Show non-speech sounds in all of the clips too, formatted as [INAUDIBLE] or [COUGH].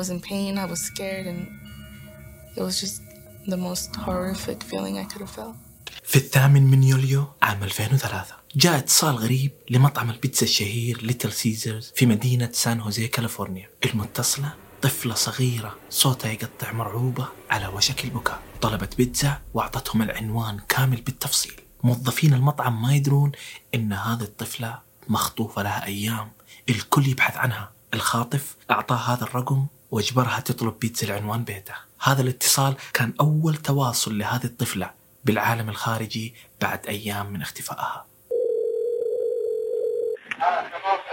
was in pain, I was scared, and it was just the most horrific feeling I could have felt. في الثامن من يوليو عام 2003 جاء اتصال غريب لمطعم البيتزا الشهير ليتل سيزرز في مدينة سان هوزي كاليفورنيا. المتصلة طفلة صغيرة صوتها يقطع مرعوبة على وشك البكاء. طلبت بيتزا وأعطتهم العنوان كامل بالتفصيل. موظفين المطعم ما يدرون إن هذه الطفلة مخطوفة لها أيام. الكل يبحث عنها. الخاطف أعطاه هذا الرقم واجبرها تطلب بيتزا لعنوان بيته هذا الاتصال كان أول تواصل لهذه الطفلة بالعالم الخارجي بعد أيام من اختفائها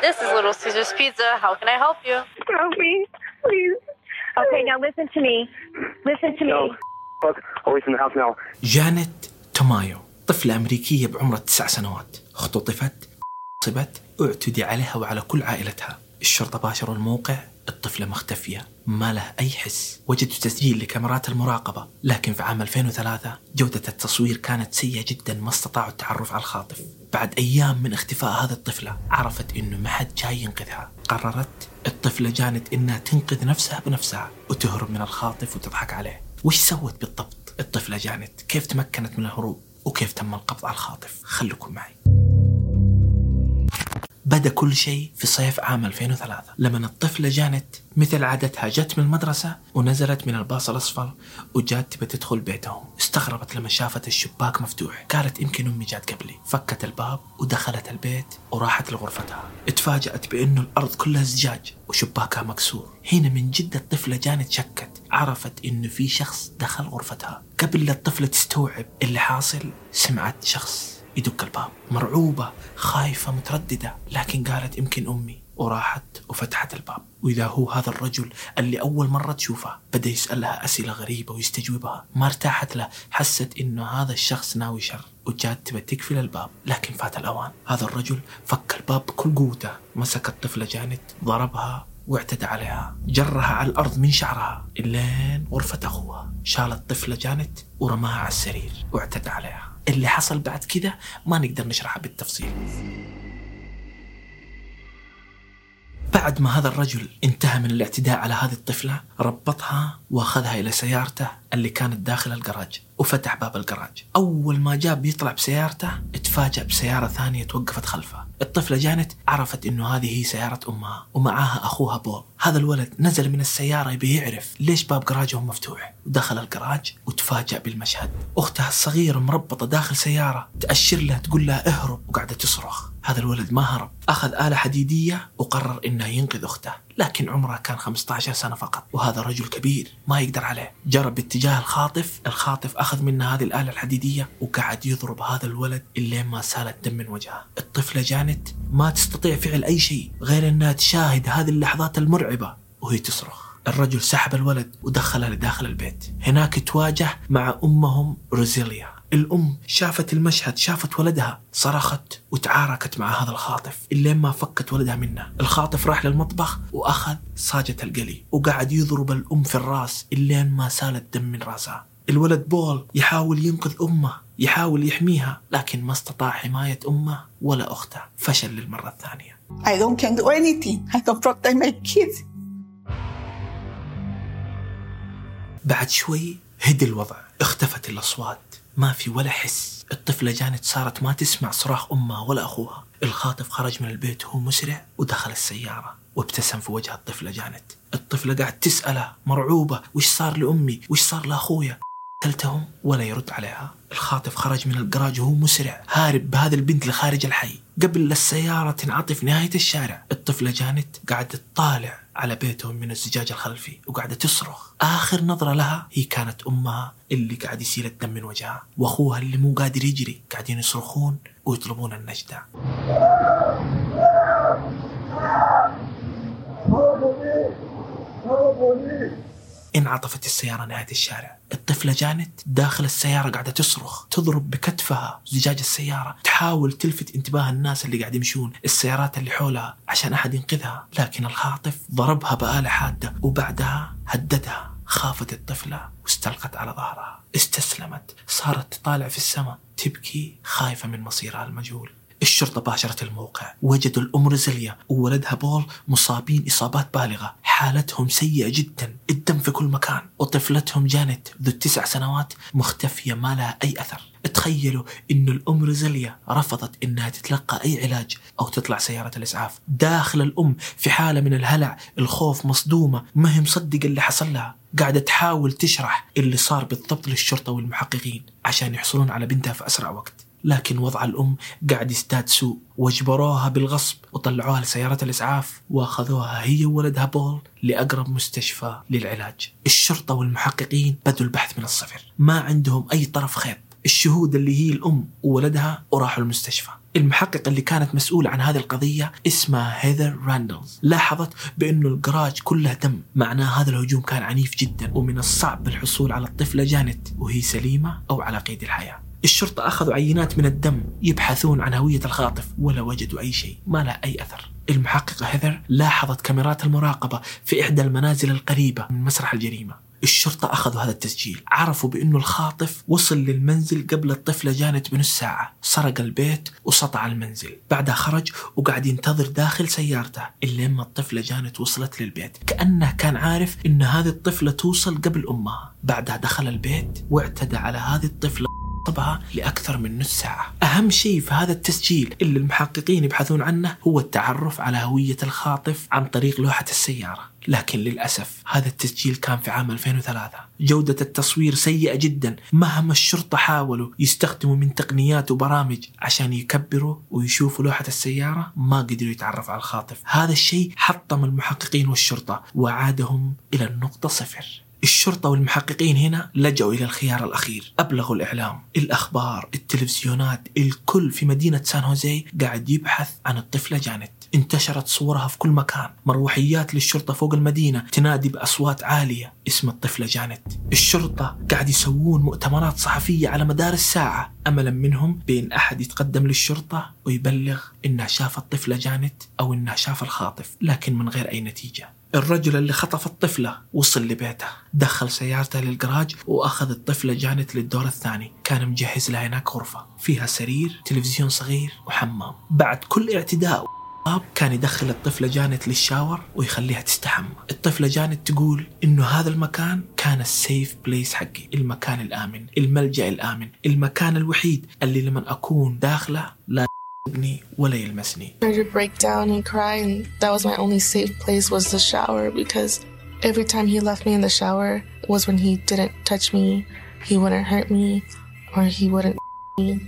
This is Little Caesars Pizza. How can I help you? Help me, please. Okay, now listen to me. Listen to me. No. Fuck. Always in the house now. جانيت تومايو طفلة أمريكية بعمر تسع سنوات اختطفت صبت اعتدي عليها وعلى كل عائلتها الشرطة باشروا الموقع الطفلة مختفية ما له أي حس. وجدوا تسجيل لكاميرات المراقبة لكن في عام 2003 جودة التصوير كانت سيئة جدا ما استطاعوا التعرف على الخاطف. بعد أيام من اختفاء هذه الطفلة عرفت إنه ما حد جاي ينقذها. قررت الطفلة جانت إنها تنقذ نفسها بنفسها وتهرب من الخاطف وتضحك عليه. وش سوت بالضبط؟ الطفلة جانت كيف تمكنت من الهروب؟ وكيف تم القبض على الخاطف؟ خليكم معي. بدا كل شيء في صيف عام 2003 لما الطفلة جانت مثل عادتها جت من المدرسة ونزلت من الباص الأصفر وجات تبى تدخل بيتهم. استغربت لما شافت الشباك مفتوح. قالت يمكن أمي جات قبلي. فكت الباب ودخلت البيت وراحت لغرفتها. اتفاجأت بأنه الأرض كلها زجاج وشباكها مكسور. هنا من جد الطفلة جانت شكت. عرفت إنه في شخص دخل غرفتها. قبل لا الطفلة تستوعب اللي حاصل سمعت شخص يدق الباب. مرعوبة خايفة مترددة. لكن قالت يمكن أمي. وراحت وفتحت الباب. وإذا هو هذا الرجل اللي أول مرة تشوفه بدأ يسألها أسئلة غريبة ويستجوبها. ما ارتاحت له. حست إنه هذا الشخص ناوي شر وجات تبى تقفل الباب. لكن فات الأوان. هذا الرجل فك الباب بكل قوته. مسك الطفلة جانت ضربها واعتدى عليها. جرها على الأرض من شعرها. إلين غرفة أخوها. شال الطفلة جانت ورماها على السرير. واعتدى عليها. اللي حصل بعد كذا ما نقدر نشرحه بالتفصيل. بعد ما هذا الرجل انتهى من الاعتداء على هذه الطفلة ربطها وأخذها إلى سيارته اللي كانت داخل الجراج وفتح باب الجراج. أول ما جاء بيطلع بسيارته اتفاجأ بسيارة ثانية توقفت خلفه. الطفلة جانت عرفت إنه هذه هي سيارة أمها ومعاها أخوها بول. هذا الولد نزل من السيارة يبي يعرف ليش باب جراجهم مفتوح. ودخل الجراج وتفاجأ بالمشهد. أختها الصغيرة مربطة داخل سيارة تأشر له تقول لها اهرب وقاعدة تصرخ. هذا الولد ما هرب أخذ آلة حديدية وقرر إنه ينقذ أخته لكن عمره كان 15 سنة فقط وهذا رجل كبير ما يقدر عليه. جرى باتجاه الخاطف الخاطف أخذ منه هذه الآلة الحديدية وقعد يضرب هذا الولد إلين ما سال الدم من وجهه. الطفلة جانت ما تستطيع فعل أي شيء غير أنها تشاهد هذه اللحظات المرعبة وهي تصرخ. الرجل سحب الولد ودخلها لداخل البيت. هناك تواجه مع أمهم روزيليا. الأم شافت المشهد شافت ولدها صرخت وتعاركت مع هذا الخاطف إلين ما فكت ولدها منه. الخاطف راح للمطبخ وأخذ صاجة القلي وقعد يضرب الأم في الرأس إلين ما سال الدم من رأسها. الولد بول يحاول ينقذ أمه يحاول يحميها لكن ما استطاع حماية أمه ولا أخته. فشل للمرة الثانية. I don't can do anything. I don't protect my kids. بعد شوي هدي الوضع. اختفت الأصوات. ما في ولا حس. الطفلة جانت صارت ما تسمع صراخ أمها ولا أخوها. الخاطف خرج من البيت وهو مسرع ودخل السيارة وابتسم في وجه الطفلة جانت. الطفلة قاعد تسأله مرعوبة وش صار لأمي؟ وش صار لأخويا؟ قتلتهم ولا يرد عليها. الخاطف خرج من الجراج وهو مسرع هارب بهذا البنت لخارج الحي. قبل السيارة تنعطف نهاية الشارع الطفلة جانت قاعدة تطالع على بيتهم من الزجاج الخلفي وقاعدة تصرخ. آخر نظرة لها هي كانت أمها اللي قاعد يسيل الدم من وجهها وأخوها اللي مو قادر يجري قاعدين يصرخون ويطلبون النجدة. انعطفت السيارة نهاية الشارع. الطفلة جانت داخل السيارة قاعدة تصرخ تضرب بكتفها زجاج السيارة تحاول تلفت انتباه الناس اللي قاعد يمشون السيارات اللي حولها عشان أحد ينقذها لكن الخاطف ضربها بآلة حادة وبعدها هددها خافت الطفلة واستلقت على ظهرها. استسلمت صارت تطالع في السماء تبكي خايفة من مصيرها المجهول. الشرطة باشرت الموقع. وجدوا الأم روزيليا وولدها بول مصابين إصابات بالغة. حالتهم سيئة جدا. الدم في كل مكان. وطفلتهم جانت ذو التسع سنوات مختفية ما لها أي أثر. تخيلوا أن الأم روزيليا رفضت أنها تتلقى أي علاج أو تطلع سيارة الإسعاف. داخل الأم في حالة من الهلع الخوف مصدومة. ما هي مصدقة اللي حصل لها. قاعدة تحاول تشرح اللي صار بالضبط للشرطة والمحققين عشان يحصلون على بنتها في أسرع وقت. لكن وضع الأم قاعد يزداد سوء واجبروها بالغصب وطلعوها لسيارة الإسعاف وأخذوها هي وولدها بول لأقرب مستشفى للعلاج. الشرطة والمحققين بدوا البحث من الصفر. ما عندهم أي طرف خيط. الشهود اللي هي الأم وولدها وراحوا المستشفى. المحقق اللي كانت مسؤولة عن هذه القضية اسمها هيذر راندلز. لاحظت بأنه الجراج كله دم. معناه هذا الهجوم كان عنيف جدا ومن الصعب الحصول على الطفلة جانت وهي سليمة أو على قيد الحياة. الشرطة أخذوا عينات من الدم يبحثون عن هوية الخاطف ولا وجدوا أي شيء ما له أي أثر. المحققة هيذر لاحظت كاميرات المراقبة في إحدى المنازل القريبة من مسرح الجريمة. الشرطة أخذوا هذا التسجيل عرفوا بأنه الخاطف وصل للمنزل قبل الطفلة جانت بنص ساعة. سرق البيت وسطا عالمنزل. بعدها خرج وقعد ينتظر داخل سيارته إلا لما الطفلة جانت وصلت للبيت. كأنه كان عارف أن هذه الطفلة توصل قبل أمها. بعدها دخل البيت واعتدى على هذه الطفلة طبها لأكثر من نص ساعة. أهم شيء في هذا التسجيل اللي المحققين يبحثون عنه هو التعرف على هوية الخاطف عن طريق لوحة السيارة. لكن للأسف هذا التسجيل كان في عام 2003 جودة التصوير سيئة جدا. مهما الشرطة حاولوا يستخدموا من تقنيات وبرامج عشان يكبروا ويشوفوا لوحة السيارة ما قدروا يتعرفوا على الخاطف. هذا الشيء حطم المحققين والشرطة وعادهم إلى النقطة صفر. الشرطة والمحققين هنا لجأوا إلى الخيار الأخير. أبلغوا الإعلام الأخبار التلفزيونات الكل في مدينة سان هوزي قاعد يبحث عن الطفلة جانت. انتشرت صورها في كل مكان. مروحيات للشرطة فوق المدينة تنادي بأصوات عالية. اسم الطفلة جانت. الشرطة قاعد يسوون مؤتمرات صحفية على مدار الساعة. أملا منهم بأن أحد يتقدم للشرطة ويبلغ إنها شاف الطفلة جانت أو إنها شاف الخاطف لكن من غير أي نتيجة. الرجل اللي خطف الطفلة وصل لبيته دخل سيارته للجراج وأخذ الطفلة جانت للدور الثاني كان مجهز لها هناك غرفة فيها سرير تلفزيون صغير وحمام. بعد كل اعتداء اب كان يدخل الطفلة جانت للشاور ويخليها تستحمى. الطفلة جانت تقول إنه هذا المكان كان السيف بليس حقي المكان الآمن الملجأ الآمن المكان الوحيد اللي لما أكون داخله لا يبني ولا يلمسني. I to break down and cry, and that was my only safe place was the shower because every time he left me in the shower was when he didn't touch me, he wouldn't hurt me, or he wouldn't [LAUGHS] me.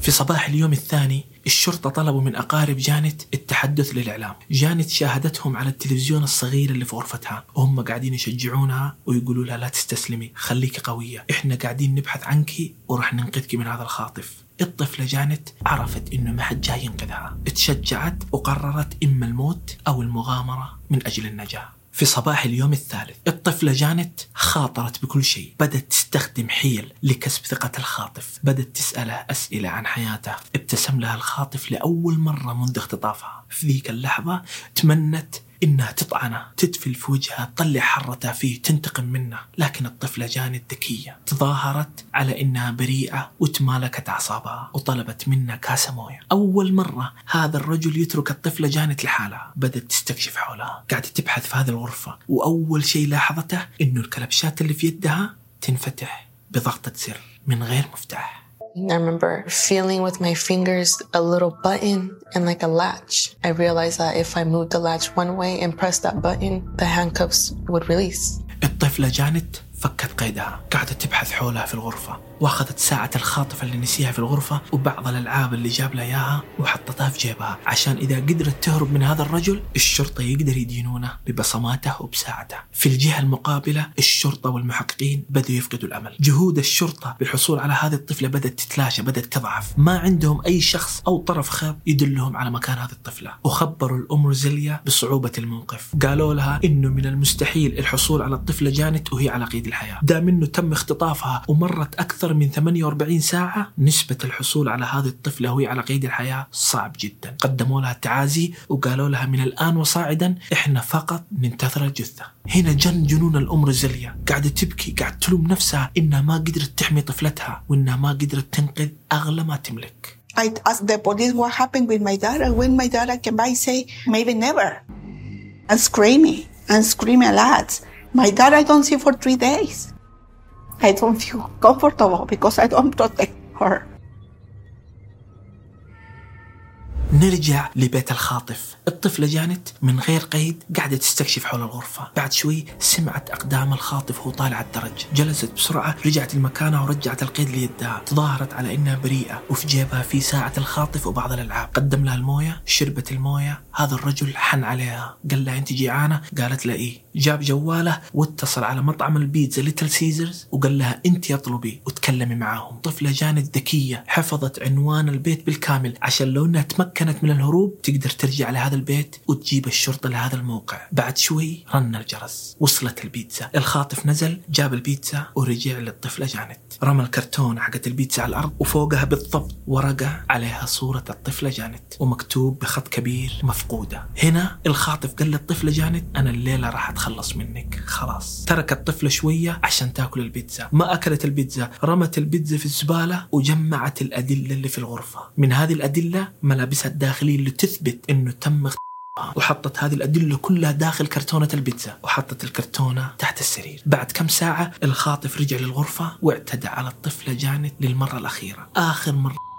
في صباح اليوم الثاني الشرطة طلبوا من أقارب جانت التحدث للإعلام. جانت شاهدتهم على التلفزيون الصغير اللي في غرفتها. وهم قاعدين يشجعونها ويقولوا لها لا تستسلمي خليكي قوية. إحنا قاعدين نبحث عنك وراح ننقذك من هذا الخاطف. الطفلة جانت عرفت إنه ما حد جاي ينقذها. تشجعت وقررت إما الموت أو المغامرة من أجل النجاة. في صباح اليوم الثالث الطفلة جانت خاطرت بكل شيء. بدأت تستخدم حيل لكسب ثقة الخاطف. بدأت تسأله أسئلة عن حياته. ابتسم لها الخاطف لأول مرة منذ اختطافها. في ذيك اللحظة تمنت إنها تطعنه تدفل في وجهه تطلع حرتها فيه تنتقم منه. لكن الطفلة جانت ذكية تظاهرت على إنها بريئة وتمالكت أعصابها وطلبت منه كاسة موية. أول مرة هذا الرجل يترك الطفلة جانت لحالها. بدأت تستكشف حولها. قاعدة تبحث في هذه الغرفة. وأول شيء لاحظته إنه الكلبشات اللي في يدها تنفتح بضغطة زر من غير مفتاح. I remember feeling with my fingers a little button and like a latch. I realized that if I moved the latch one way and pressed that button, the handcuffs would release. الطفلة جانت فكت قيدها قاعدة تبحث حولها في الغرفة واخذت ساعة الخاطف اللي نسيها في الغرفة وبعض الألعاب اللي جاب لها إياها وحطتها في جيبها. عشان إذا قدرت تهرب من هذا الرجل الشرطة يقدر يدينونه ببصماته وبساعته. في الجهة المقابلة الشرطة والمحققين بدوا يفقدوا الأمل. جهود الشرطة بالحصول على هذه الطفلة بدأت تتلاشى بدأت تضعف. ما عندهم أي شخص أو طرف خيط يدلهم على مكان هذه الطفلة. وخبروا الأم روزيليا بصعوبة الموقف. قالوا لها إنه من المستحيل الحصول على الطفلة جانت وهي على قيد الحياة. دام إنه تم اختطافها ومرت أكثر من 48 ساعة نسبة الحصول على هذه الطفلة وهي على قيد الحياة صعب جدا قدموا لها التعازي وقالوا لها من الآن وصاعدا إحنا فقط ننتظر الجثة هنا جن جنون الأم روزيليا قاعدة تبكي قاعدة تلوم نفسها إنها ما قدرت تحمي طفلتها وإنها ما قدرت تنقذ أغلى ما تملك I asked the police what happened with my daughter. When my daughter came by, say maybe never, and screaming and screaming a lot. My daughter I don't see for three days. I don't feel comfortable because I don't protect her. نرجع لبيت الخاطف. الطفلة جانت من غير قيد قاعدة تستكشف حول الغرفة. بعد شوي سمعت أقدام الخاطف وهو طالع الدرج. جلست بسرعة رجعت لمكانها ورجعت القيد ليدها. تظاهرت على إنها بريئة وفي جيبها في ساعة الخاطف وبعض الألعاب. قدم لها الموية شربت الموية. هذا الرجل حن عليها. قال لها أنت جيعانة؟ قالت له إيه. جاب جواله واتصل على مطعم البيتزا ليتل سيزرز وقال لها أنت اطلبي وتكلمي معاهم. طفلة جانت ذكية حفظت عنوان البيت بالكامل. عشان لو إنها تمكنت من الهروب تقدر ترجع لهذا البيت وتجيب الشرطة لهذا الموقع. بعد شوي رن الجرس. وصلت البيتزا. الخاطف نزل جاب البيتزا ورجع للطفلة جانت. رمى الكرتون حقت البيتزا على الأرض وفوقها بالضبط ورقة عليها صورة الطفلة جانت. ومكتوب بخط كبير مفقودة. هنا الخاطف قال للطفلة جانت أنا الليلة راح اتخلص منك. خلاص. ترك الطفله شوية عشان تاكل البيتزا. ما أكلت البيتزا. رمت البيتزا في الزبالة وجمعت الأدلة اللي في الغرفة. من هذه الأدلة ملابسها الداخلية اللي تثبت إنه تم وحطت هذه الأدلة كلها داخل كرتونة البيتزا. وحطت الكرتونة تحت السرير. بعد كم ساعة الخاطف رجع للغرفة واعتدى على الطفلة جانت للمرة الأخيرة. آخر مرة.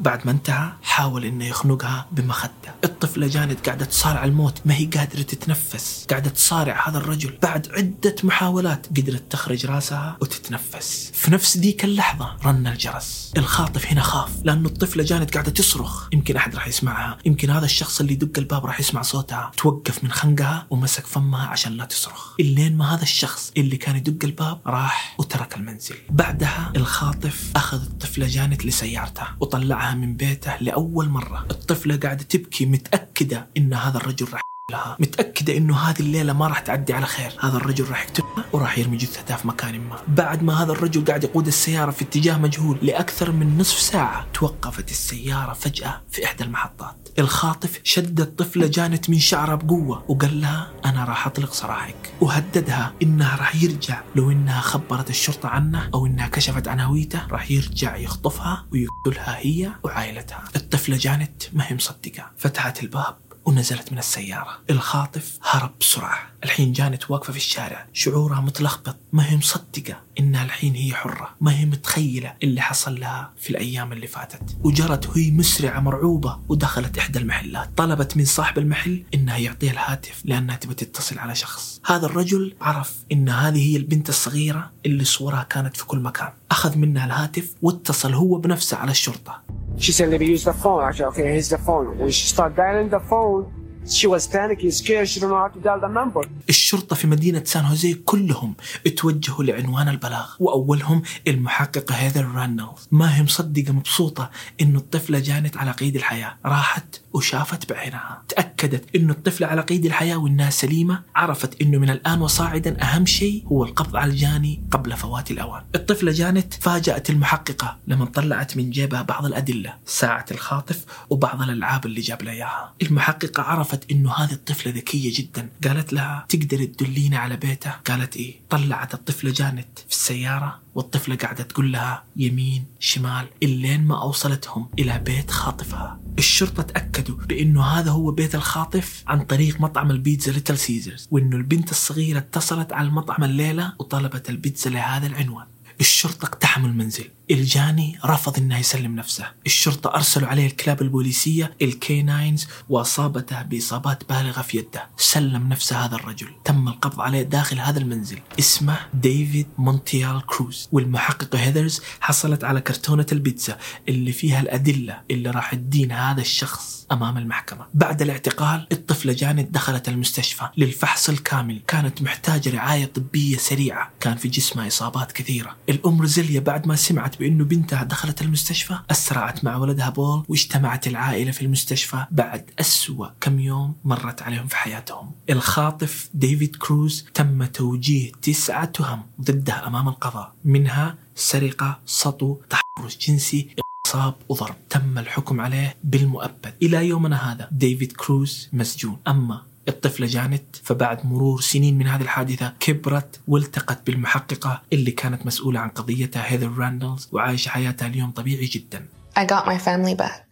بعد ما انتهى حاول إنه يخنقها بمخده الطفلة جانت قاعدة تصارع الموت ما هي قادرة تتنفس. قاعدة تصارع هذا الرجل. بعد عدة محاولات قدرت تخرج راسها وتتنفس. في نفس ذيك اللحظة رن الجرس. الخاطف هنا خاف لأنه الطفلة جانت قاعدة تصرخ. يمكن أحد راح يسمعها. يمكن هذا الشخص اللي يدق الباب راح يسمع صوتها. توقف من خنقها ومسك فمها عشان لا تصرخ. اللين ما هذا الشخص اللي كان يدق الباب راح وترك المنزل. بعدها الخاطف أخذ الطفلة جانت لسيارته. وطلعها من بيته لأول مرة. الطفلة قاعدة تبكي متأكدة إن هذا الرجل راح لها. متأكدة إنه هذه الليلة ما راح تعدي على خير. هذا الرجل راح يقتلها وراح يرمي جثتها في مكان ما. بعد ما هذا الرجل قاعد يقود السيارة في اتجاه مجهول لأكثر من نصف ساعة توقفت السيارة فجأة في إحدى المحطات. الخاطف شد الطفلة جانت من شعرها بقوة وقال لها أنا راح أطلق سراحك. وهددها إنها راح يرجع. لو إنها خبرت الشرطة عنه أو إنها كشفت عن هويته راح يرجع يخطفها ويقتلها هي وعائلتها. الطفلة جانت ما هي مصدقة. فتحت الباب. ونزلت من السيارة. الخاطف هرب بسرعة. الحين جانت واقفة في الشارع. شعورها متلخبط. ما هي مصدقة إنها الحين هي حرة. ما هي متخيلة اللي حصل لها في الأيام اللي فاتت. وجرت وهي مسرعة مرعوبة ودخلت إحدى المحلات. طلبت من صاحب المحل إنها يعطيها الهاتف لأنها تبي تتصل على شخص. هذا الرجل عرف إن هذه هي البنت الصغيرة اللي صورها كانت في كل مكان. أخذ منها الهاتف واتصل هو بنفسه على الشرطة. She said, let me use the phone. I said, okay, here's the phone. When she started dialing the phone, she was panicking, scared. She didn't know how to dial the number. الشرطة في مدينة سان هوزي كلهم اتوجهوا لعنوان البلاغ وأولهم المحققة هيذر راندلز ما هي مصدقة مبسوطة إنه الطفلة جانت على قيد الحياة راحت وشافت بعينها تأكدت إنه الطفلة على قيد الحياة وإنها سليمة عرفت إنه من الآن وصاعدا أهم شيء هو القبض على الجاني قبل فوات الأوان. الطفلة جانت فاجأت المحققة لما طلعت من جيبها بعض الأدلة ساعة الخاطف وبعض الألعاب اللي جاب لها إياها. المحققة عرفت إنه هذه الطفلة ذكية جدا. قالت لها تقدر تدلينا على بيته؟ قالت إيه طلعت الطفلة جانت في السيارة والطفلة قاعدة تقول لها يمين شمال إلين ما وصلتهم إلى بيت خاطفها. الشرطة تأكدوا بأنه هذا هو بيت الخاطف عن طريق مطعم البيتزا ليتل سيزرز وأنه البنت الصغيرة اتصلت على المطعم الليلة وطلبت البيتزا لهذا العنوان. الشرطة اقتحموا المنزل. الجاني رفض إنه يسلم نفسه. الشرطة أرسلوا عليه الكلاب البوليسية ال canines وأصابته بإصابات بالغة في يده. سلم نفسه هذا الرجل. تم القبض عليه داخل هذا المنزل. اسمه ديفيد مونتيال كروز. والمحققة هيذر حصلت على كرتونة البيتزا اللي فيها الأدلة اللي راح تدين هذا الشخص أمام المحكمة. بعد الاعتقال الطفلة جانت دخلت المستشفى للفحص الكامل. كانت محتاجة رعاية طبية سريعة. كان في جسمها إصابات كثيرة. الأم روزيليا بعد ما سمعت بأنه بنتها دخلت المستشفى أسرعت مع ولدها بول واجتمعت العائلة في المستشفى. بعد أسوأ كم يوم مرت عليهم في حياتهم. الخاطف ديفيد كروز تم توجيه تسعة تهم ضده أمام القضاء. منها سرقة سطو تحرش جنسي اغتصاب وضرب. تم الحكم عليه بالمؤبد. إلى يومنا هذا ديفيد كروز مسجون. أما الطفلة جانت فبعد مرور سنين من هذه الحادثة كبرت والتقت بالمحققة اللي كانت مسؤولة عن قضيتها هيذر راندلز وعايشة حياتها اليوم طبيعي جدا I got my family back.